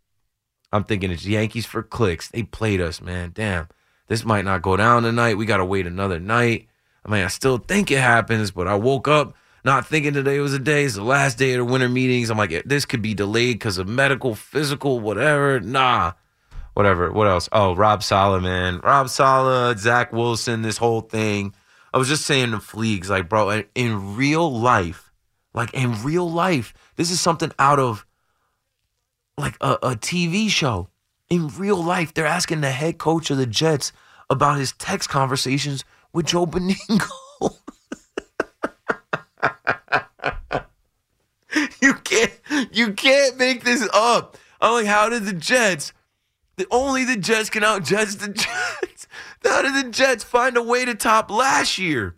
[SPEAKER 2] I'm thinking it's Yankees for clicks. They played us, man. Damn, this might not go down tonight. We got to wait another night. I mean, I still think it happens, but I woke up not thinking today was a day. It's the last day of the winter meetings. I'm like, this could be delayed because of medical, physical, whatever. Nah whatever. What else? Oh, Rob Saleh, man. Rob Saleh, Zach Wilson, this whole thing. I was just saying to Fleegs, like, bro, in real life, like in real life, this is something out of like a, a TV show. In real life, they're asking the head coach of the Jets about his text conversations with Joe Benigno. you can't you can't make this up. I'm like, how did the Jets the, only the Jets can outjudge the Jets. How did the Jets find a way to top last year?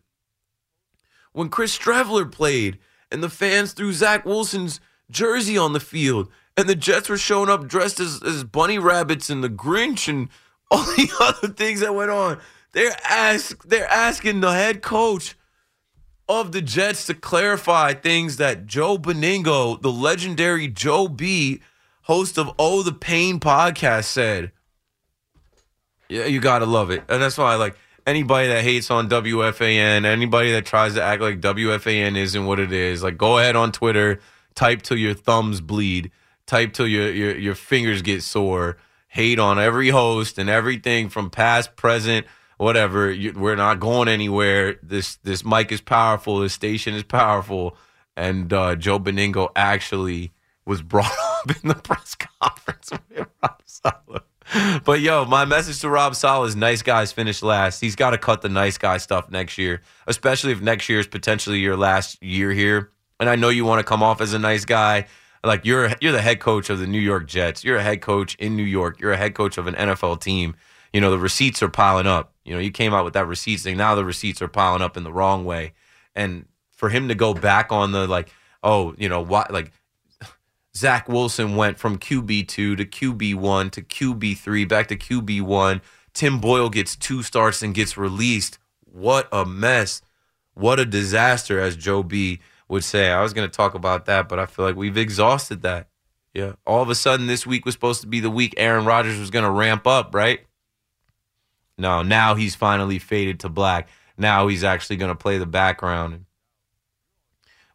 [SPEAKER 2] When Chris Streveler played and the fans threw Zach Wilson's jersey on the field and the Jets were showing up dressed as, as bunny rabbits and the Grinch and all the other things that went on. They're ask they're asking the head coach of the Jets to clarify things that Joe Benigno, the legendary Joe B, host of Oh the Pain podcast, said. Yeah, you gotta love it, and that's why like anybody that hates on WFAN, anybody that tries to act like WFAN isn't what it is, like go ahead on Twitter, type till your thumbs bleed, type till your your, your fingers get sore, hate on every host and everything from past, present, whatever. You, we're not going anywhere. This this mic is powerful. This station is powerful, and uh, Joe Benigno actually was brought up in the press conference with Rob Saleh. But yo, my message to Rob Saleh is nice guys finish last. He's got to cut the nice guy stuff next year, especially if next year is potentially your last year here. And I know you want to come off as a nice guy. Like you're you're the head coach of the New York Jets. You're a head coach in New York. You're a head coach of an NFL team. You know, the receipts are piling up. You know, you came out with that receipts thing. Now the receipts are piling up in the wrong way. And for him to go back on the like, oh, you know, what like Zach Wilson went from QB2 to QB1 to QB3 back to QB1. Tim Boyle gets two starts and gets released. What a mess. What a disaster, as Joe B would say. I was going to talk about that, but I feel like we've exhausted that. Yeah. All of a sudden, this week was supposed to be the week Aaron Rodgers was going to ramp up, right? No, now he's finally faded to black. Now he's actually going to play the background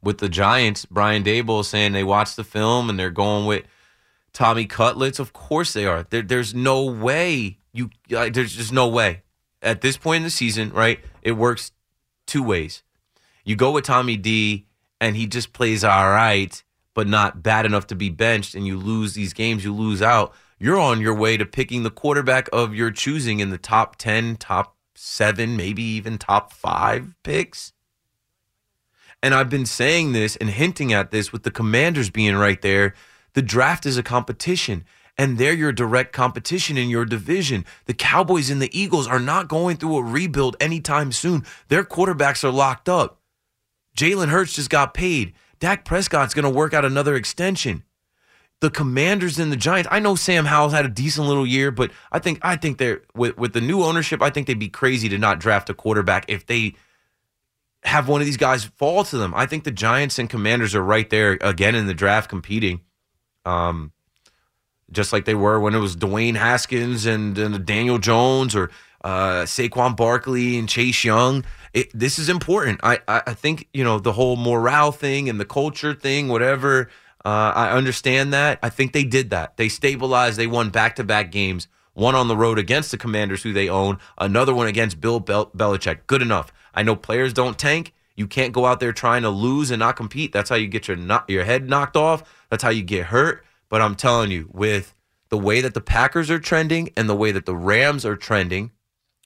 [SPEAKER 2] with the Giants, Brian Daboll saying they watched the film and they're going with Tommy Cutlets. Of course they are. There, there's no way you. Uh, there's just no way at this point in the season, right? It works two ways. You go with Tommy D, and he just plays all right, but not bad enough to be benched, and you lose these games. You lose out. You're on your way to picking the quarterback of your choosing in the top ten, top seven, maybe even top five picks. And I've been saying this and hinting at this with the commanders being right there. The draft is a competition, and they're your direct competition in your division. The Cowboys and the Eagles are not going through a rebuild anytime soon. Their quarterbacks are locked up. Jalen Hurts just got paid. Dak Prescott's going to work out another extension. The Commanders and the Giants. I know Sam Howell's had a decent little year, but I think I think they're with with the new ownership. I think they'd be crazy to not draft a quarterback if they have one of these guys fall to them. I think the Giants and Commanders are right there again in the draft competing. Um, just like they were when it was Dwayne Haskins and, and Daniel Jones or uh, Saquon Barkley and Chase Young. It, this is important. I, I, think you know the whole morale thing and the culture thing, whatever. Uh, I understand that. I think they did that. They stabilized. They won back to back games. One on the road against the Commanders, who they own. Another one against Bill Bel- Belichick. Good enough. I know players don't tank. You can't go out there trying to lose and not compete. That's how you get your your head knocked off. That's how you get hurt. But I'm telling you, with the way that the Packers are trending and the way that the Rams are trending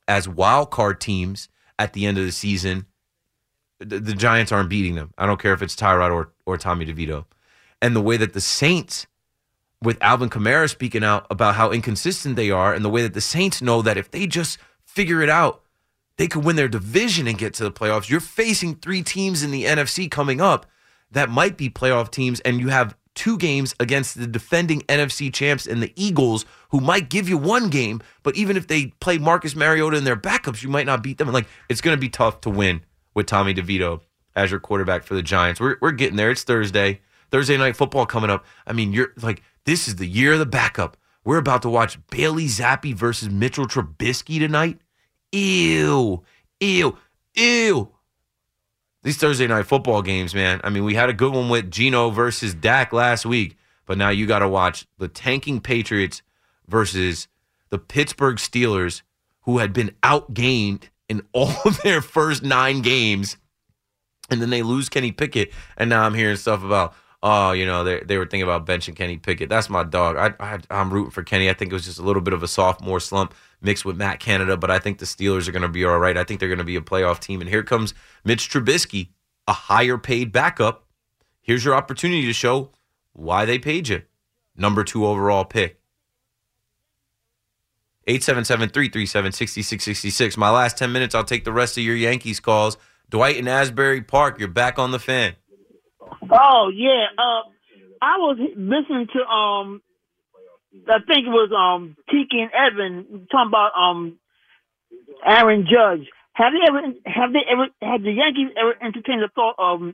[SPEAKER 2] as wild card teams at the end of the season, the, the Giants aren't beating them. I don't care if it's Tyrod or or Tommy DeVito. And the way that the Saints with Alvin Kamara speaking out about how inconsistent they are and the way that the Saints know that if they just figure it out, they could win their division and get to the playoffs. You're facing three teams in the NFC coming up that might be playoff teams, and you have two games against the defending NFC champs and the Eagles, who might give you one game, but even if they play Marcus Mariota and their backups, you might not beat them. And like it's going to be tough to win with Tommy DeVito as your quarterback for the Giants. We're we're getting there. It's Thursday. Thursday night football coming up. I mean, you're like this is the year of the backup. We're about to watch Bailey Zappe versus Mitchell Trubisky tonight. Ew, ew, ew. These Thursday night football games, man. I mean, we had a good one with Geno versus Dak last week, but now you got to watch the tanking Patriots versus the Pittsburgh Steelers, who had been outgained in all of their first nine games. And then they lose Kenny Pickett. And now I'm hearing stuff about, oh, you know, they, they were thinking about benching Kenny Pickett. That's my dog. I, I, I'm rooting for Kenny. I think it was just a little bit of a sophomore slump mixed with Matt Canada, but I think the Steelers are going to be all right. I think they're going to be a playoff team. And here comes Mitch Trubisky, a higher paid backup. Here's your opportunity to show why they paid you. Number two overall pick. 877 337 6666. My last 10 minutes, I'll take the rest of your Yankees calls. Dwight in Asbury Park, you're back on the fan.
[SPEAKER 6] Oh, yeah. Uh, I was listening to um, I think it was um Tiki and Evan talking about um Aaron Judge. Have they ever have they ever have the Yankees ever entertained the thought of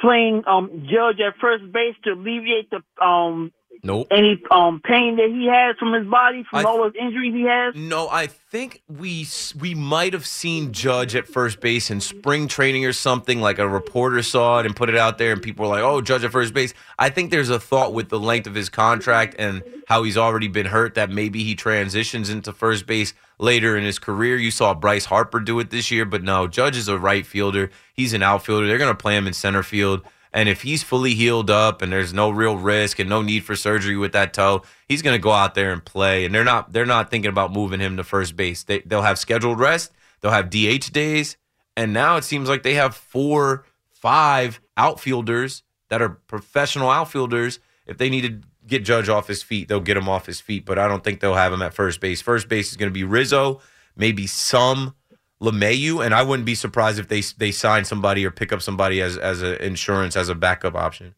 [SPEAKER 6] playing um Judge at first base to alleviate the um
[SPEAKER 2] Nope.
[SPEAKER 6] any um pain that he has from his body from
[SPEAKER 2] I-
[SPEAKER 6] all those injuries he has?
[SPEAKER 2] No, I think we we might have seen Judge at first base in spring training or something. Like a reporter saw it and put it out there, and people were like, "Oh, Judge at first base." I think there's a thought with the length of his contract and how he's already been hurt that maybe he transitions into first base later in his career. You saw Bryce Harper do it this year, but no, Judge is a right fielder. He's an outfielder. They're going to play him in center field. And if he's fully healed up and there's no real risk and no need for surgery with that toe, he's going to go out there and play. And they're not they're not thinking about moving him to first base. They they'll have scheduled rest, they'll have DH days, and now it seems like they have four, five outfielders that are professional outfielders. If they need to get Judge off his feet, they'll get him off his feet, but I don't think they'll have him at first base. First base is going to be Rizzo, maybe some LeMahieu, and I wouldn't be surprised if they they sign somebody or pick up somebody as as a insurance as a backup option.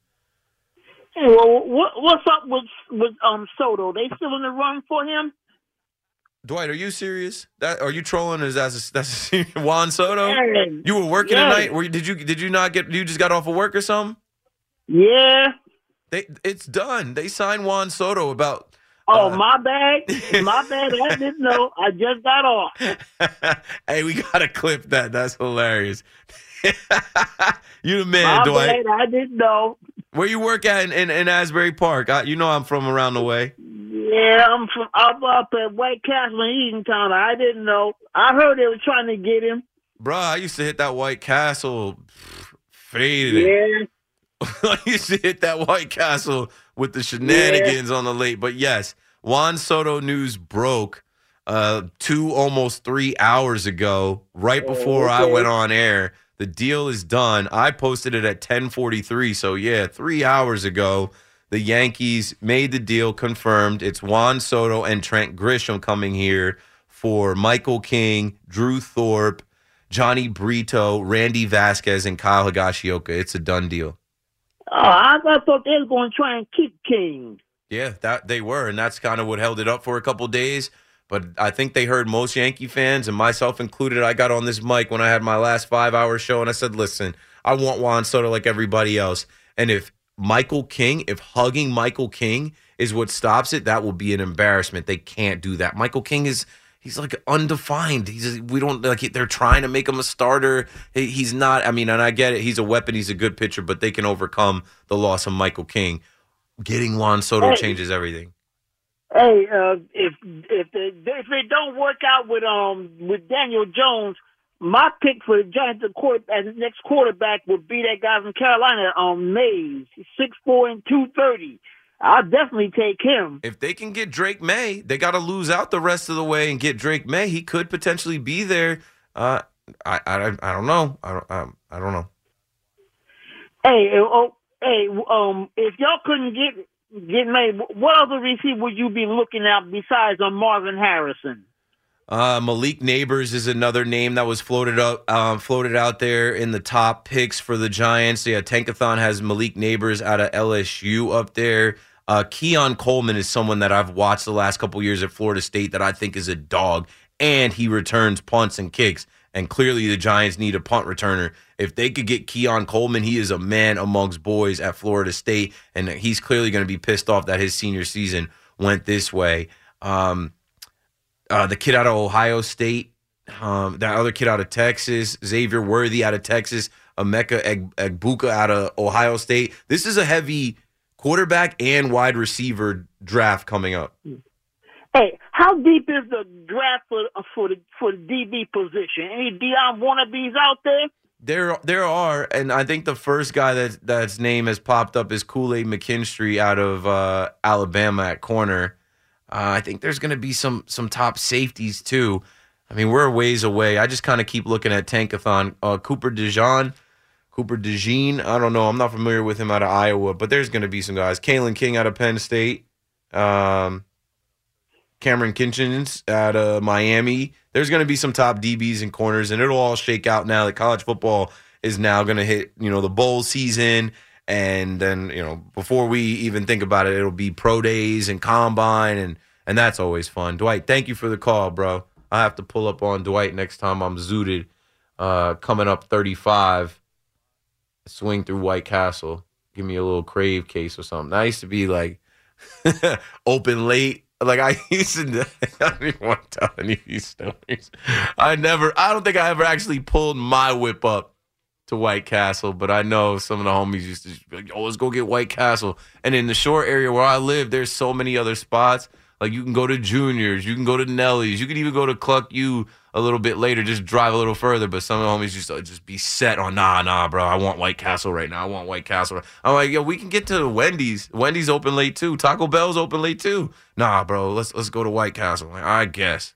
[SPEAKER 6] Hey, well, what, what's up with with um Soto? They still in the run for him?
[SPEAKER 2] Dwight, are you serious? That are you trolling? Is that a, that's a, Juan Soto?
[SPEAKER 6] Yeah.
[SPEAKER 2] You were working
[SPEAKER 6] Yeah.
[SPEAKER 2] tonight. Were you, did you did you not get? You just got off of work or something?
[SPEAKER 6] Yeah.
[SPEAKER 2] They it's done. They signed Juan Soto about.
[SPEAKER 6] Oh,
[SPEAKER 2] uh,
[SPEAKER 6] my bad. My bad. I didn't know. I just got off.
[SPEAKER 2] hey, we gotta clip that. That's hilarious. you the man,
[SPEAKER 6] my
[SPEAKER 2] Dwight.
[SPEAKER 6] bad. I didn't know.
[SPEAKER 2] Where you work at in, in, in Asbury Park? I, you know I'm from around the way.
[SPEAKER 6] Yeah, I'm from up up at White Castle in Eatontown. I didn't know. I heard they were trying to get him.
[SPEAKER 2] Bruh, I used to hit that White Castle. Faded.
[SPEAKER 6] Yeah.
[SPEAKER 2] I used to hit that White Castle with the shenanigans on the late. But yes, Juan Soto news broke uh, two, almost three hours ago, right before I went on air. The deal is done. I posted it at 1043. So yeah, three hours ago, the Yankees made the deal confirmed. It's Juan Soto and Trent Grisham coming here for Michael King, Drew Thorpe, Jhony Brito, Randy Vasquez, and Kyle Higashioka. It's a done deal.
[SPEAKER 6] Oh, I, I thought they were going to try and keep King.
[SPEAKER 2] Yeah, that they were, and that's kind of what held it up for a couple days. But I think they heard most Yankee fans, and myself included. I got on this mic when I had my last five-hour show, and I said, "Listen, I want Juan Soto like everybody else, and if Michael King, if hugging Michael King is what stops it, that will be an embarrassment. They can't do that. Michael King is." He's like undefined. He's we don't like they're trying to make him a starter. He's not. I mean, and I get it. He's a weapon. He's a good pitcher, but they can overcome the loss of Michael King. Getting Juan Soto
[SPEAKER 6] Hey.
[SPEAKER 2] changes everything.
[SPEAKER 6] Hey, uh, if if they if they don't work out with um with Daniel Jones, my pick for the Giants quarter, as the next quarterback would be that guy from Carolina, um Mays, six four and two thirty. I'll definitely take him.
[SPEAKER 2] If they can get Drake Maye, they got to lose out the rest of the way and get Drake Maye. He could potentially be there. Uh, I, I, I don't know. I don't, um, I don't know.
[SPEAKER 6] Hey, uh, oh, hey, um, if y'all couldn't get get made, what other receiver would you be looking at besides um, Marvin Harrison?
[SPEAKER 2] Uh, Malik Nabers is another name that was floated up, um, floated out there in the top picks for the Giants. Yeah, Tankathon has Malik Nabers out of LSU up there. Uh, Keon Coleman is someone that I've watched the last couple years at Florida State that I think is a dog, and he returns punts and kicks. And clearly, the Giants need a punt returner. If they could get Keon Coleman, he is a man amongst boys at Florida State, and he's clearly going to be pissed off that his senior season went this way. Um, uh, the kid out of Ohio State, um, that other kid out of Texas, Xavier Worthy out of Texas, Emeka Eg- Egbuka out of Ohio State. This is a heavy quarterback and wide receiver draft coming up.
[SPEAKER 6] Hey, how deep is the draft for for the for the DB position? Any Deion wannabes out there?
[SPEAKER 2] There, there are, and I think the first guy that that's name has popped up is Kool Aid McKinstry out of uh, Alabama at corner. Uh, I think there's going to be some some top safeties too. I mean, we're a ways away. I just kind of keep looking at Tankathon. Uh, Cooper DeJean, Cooper DeJean. I don't know. I'm not familiar with him out of Iowa, but there's going to be some guys. Kalen King out of Penn State. Um, Kamren Kinchens out of Miami. There's going to be some top DBs and corners, and it'll all shake out now that college football is now going to hit, you know, the bowl season, and then you know before we even think about it, it'll be pro days and combine, and and that's always fun. Dwight, thank you for the call, bro. I have to pull up on Dwight next time I'm zooted. Uh, coming up 35, swing through White Castle. Give me a little crave case or something. I used to be like open late. Like I used to, I don't even want to tell any of these stories. I never, I don't think I ever actually pulled my whip up to White Castle, but I know some of the homies used to like, "Oh, let's go get White Castle." And in the short area where I live, there's so many other spots. Like you can go to Juniors, you can go to Nelly's, you can even go to Cluck U a little bit later, just drive a little further. But some of the homies just uh, just be set on nah, nah, bro. I want White Castle right now. I want White Castle. I'm like, yo, we can get to Wendy's. Wendy's open late too. Taco Bell's open late too. Nah, bro. Let's let's go to White Castle. Like, I guess.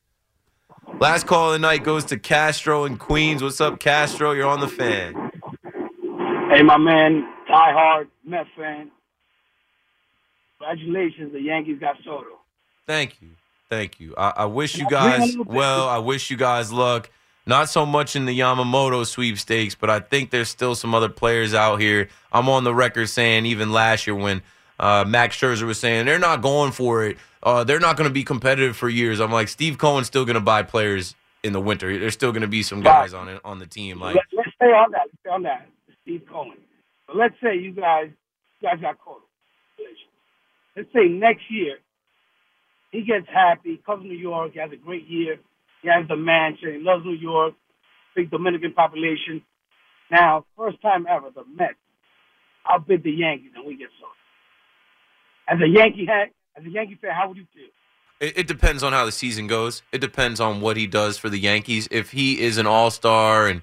[SPEAKER 2] Last call of the night goes to Castro in Queens. What's up, Castro? You're on the fan.
[SPEAKER 7] Hey, my man, diehard Met fan. Congratulations, the Yankees got Soto.
[SPEAKER 2] Thank you. Thank you. I, I wish you guys well. I wish you guys luck. Not so much in the Yamamoto sweepstakes, but I think there's still some other players out here. I'm on the record saying even last year when uh, Max Scherzer was saying they're not going for it, uh, they're not going to be competitive for years. I'm like Steve Cohen's still going to buy players in the winter. There's still going to be some guys on it on the team. Like
[SPEAKER 7] Let, let's stay on that. Let's stay on that. Steve Cohen. But let's say you guys, you guys got caught. Let's say next year he gets happy, comes to New York, he has a great year, he has the mansion, he loves New York, big Dominican population. Now, first time ever, the Mets outbid the Yankees and we get sold. As a Yankee hat, as a Yankee fan, how would you feel?
[SPEAKER 2] It, it depends on how the season goes. It depends on what he does for the Yankees. If he is an All Star and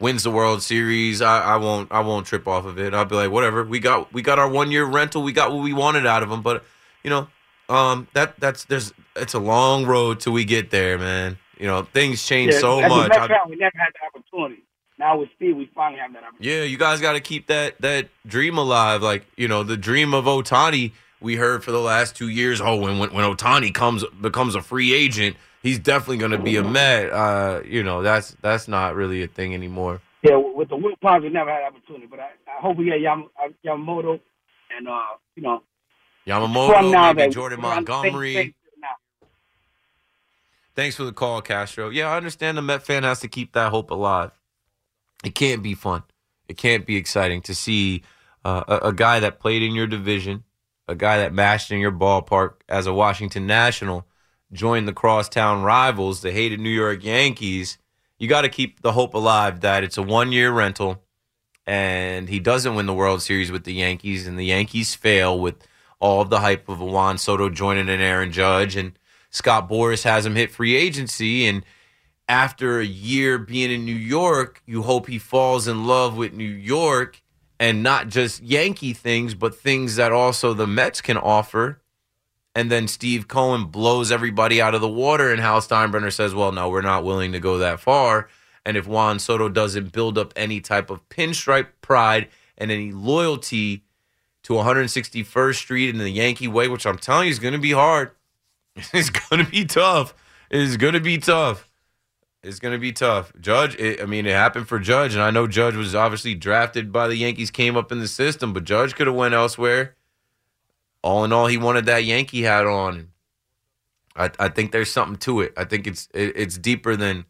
[SPEAKER 2] wins the World Series, I, I won't I won't trip off of it. I'll be like, whatever. We got we got our one year rental. We got what we wanted out of him. But you know, um, that that's there's it's a long road till we get there, man. You know, things change
[SPEAKER 7] Yeah,
[SPEAKER 2] so much. I-
[SPEAKER 7] we never had the opportunity. Now with Steve, we finally have that opportunity.
[SPEAKER 2] Yeah, you guys got to keep that that dream alive. Like you know, the dream of Ohtani. We heard for the last two years. Oh, when when, when Ohtani comes becomes a free agent, he's definitely going to be a Met. Uh, you know, that's that's not really a thing anymore.
[SPEAKER 7] Yeah, with the Wilpons, we never had opportunity. But I, I hope we get Yam, uh, Yamamoto and uh, you know,
[SPEAKER 2] Yamamoto,
[SPEAKER 7] now
[SPEAKER 2] maybe Jordan
[SPEAKER 7] we're on the same
[SPEAKER 2] Montgomery.
[SPEAKER 7] page now.
[SPEAKER 2] Thanks for the call, Castro. Yeah, I understand the Met fan has to keep that hope alive. It can't be fun. It can't be exciting to see uh, a, a guy that played in your division, a guy that mashed in your ballpark as a Washington National, join the crosstown rivals, the hated New York Yankees. You got to keep the hope alive that it's a one year rental and he doesn't win the World Series with the Yankees, and the Yankees fail with all of the hype of Juan Soto joining an Aaron Judge, and Scott Boras has him hit free agency, and after a year being in New York, you hope he falls in love with New York and not just Yankee things, but things that also the Mets can offer. And then Steve Cohen blows everybody out of the water, and Hal Steinbrenner says, Well, no, we're not willing to go that far. And if Juan Soto doesn't build up any type of pinstripe pride and any loyalty to 161st Street in the Yankee way, which I'm telling you is going to be hard, it's going to be tough. It's going to be tough. It's going to be tough. Judge, it, I mean, it happened for Judge, and I know Judge was obviously drafted by the Yankees, came up in the system, but Judge could have went elsewhere. All in all, he wanted that Yankee hat on. I, I think there's something to it. I think it's it, it's deeper than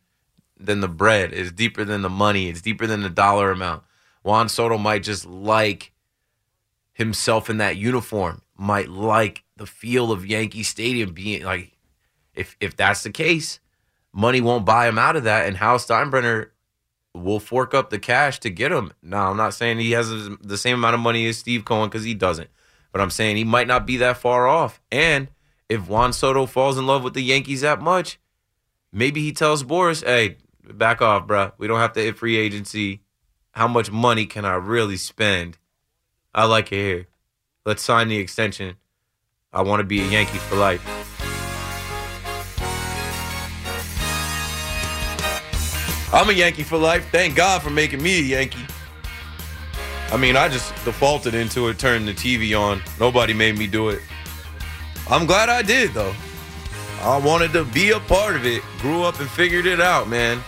[SPEAKER 2] than the bread. It's deeper than the money. It's deeper than the dollar amount. Juan Soto might just like himself in that uniform. Might like the feel of Yankee Stadium being like if if that's the case, money won't buy him out of that and Hal Steinbrenner will fork up the cash to get him. Now, I'm not saying he has the same amount of money as Steve Cohen cuz he doesn't. But I'm saying he might not be that far off. And if Juan Soto falls in love with the Yankees that much, maybe he tells Boras, hey, back off, bruh. We don't have to hit free agency. How much money can I really spend? I like it here. Let's sign the extension. I want to be a Yankee for life. I'm a Yankee for life. Thank God for making me a Yankee. I mean, I just defaulted into it, turned the TV on. Nobody made me do it. I'm glad I did, though. I wanted to be a part of it. Grew up and figured it out, man.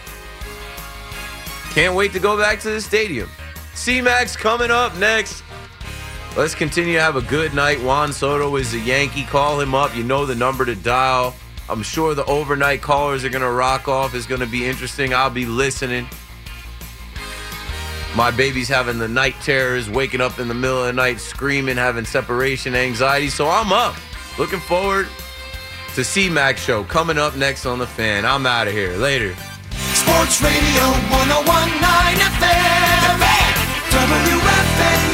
[SPEAKER 2] Can't wait to go back to the stadium. C Max coming up next. Let's continue to have a good night. Juan Soto is a Yankee. Call him up. You know the number to dial. I'm sure the overnight callers are going to rock off. It's going to be interesting. I'll be listening. My baby's having the night terrors, waking up in the middle of the night, screaming, having separation anxiety. So I'm up. Looking forward to C Mac Show coming up next on the fan. I'm out of here. Later.
[SPEAKER 8] Sports Radio 1019 FM. WFAN, New York.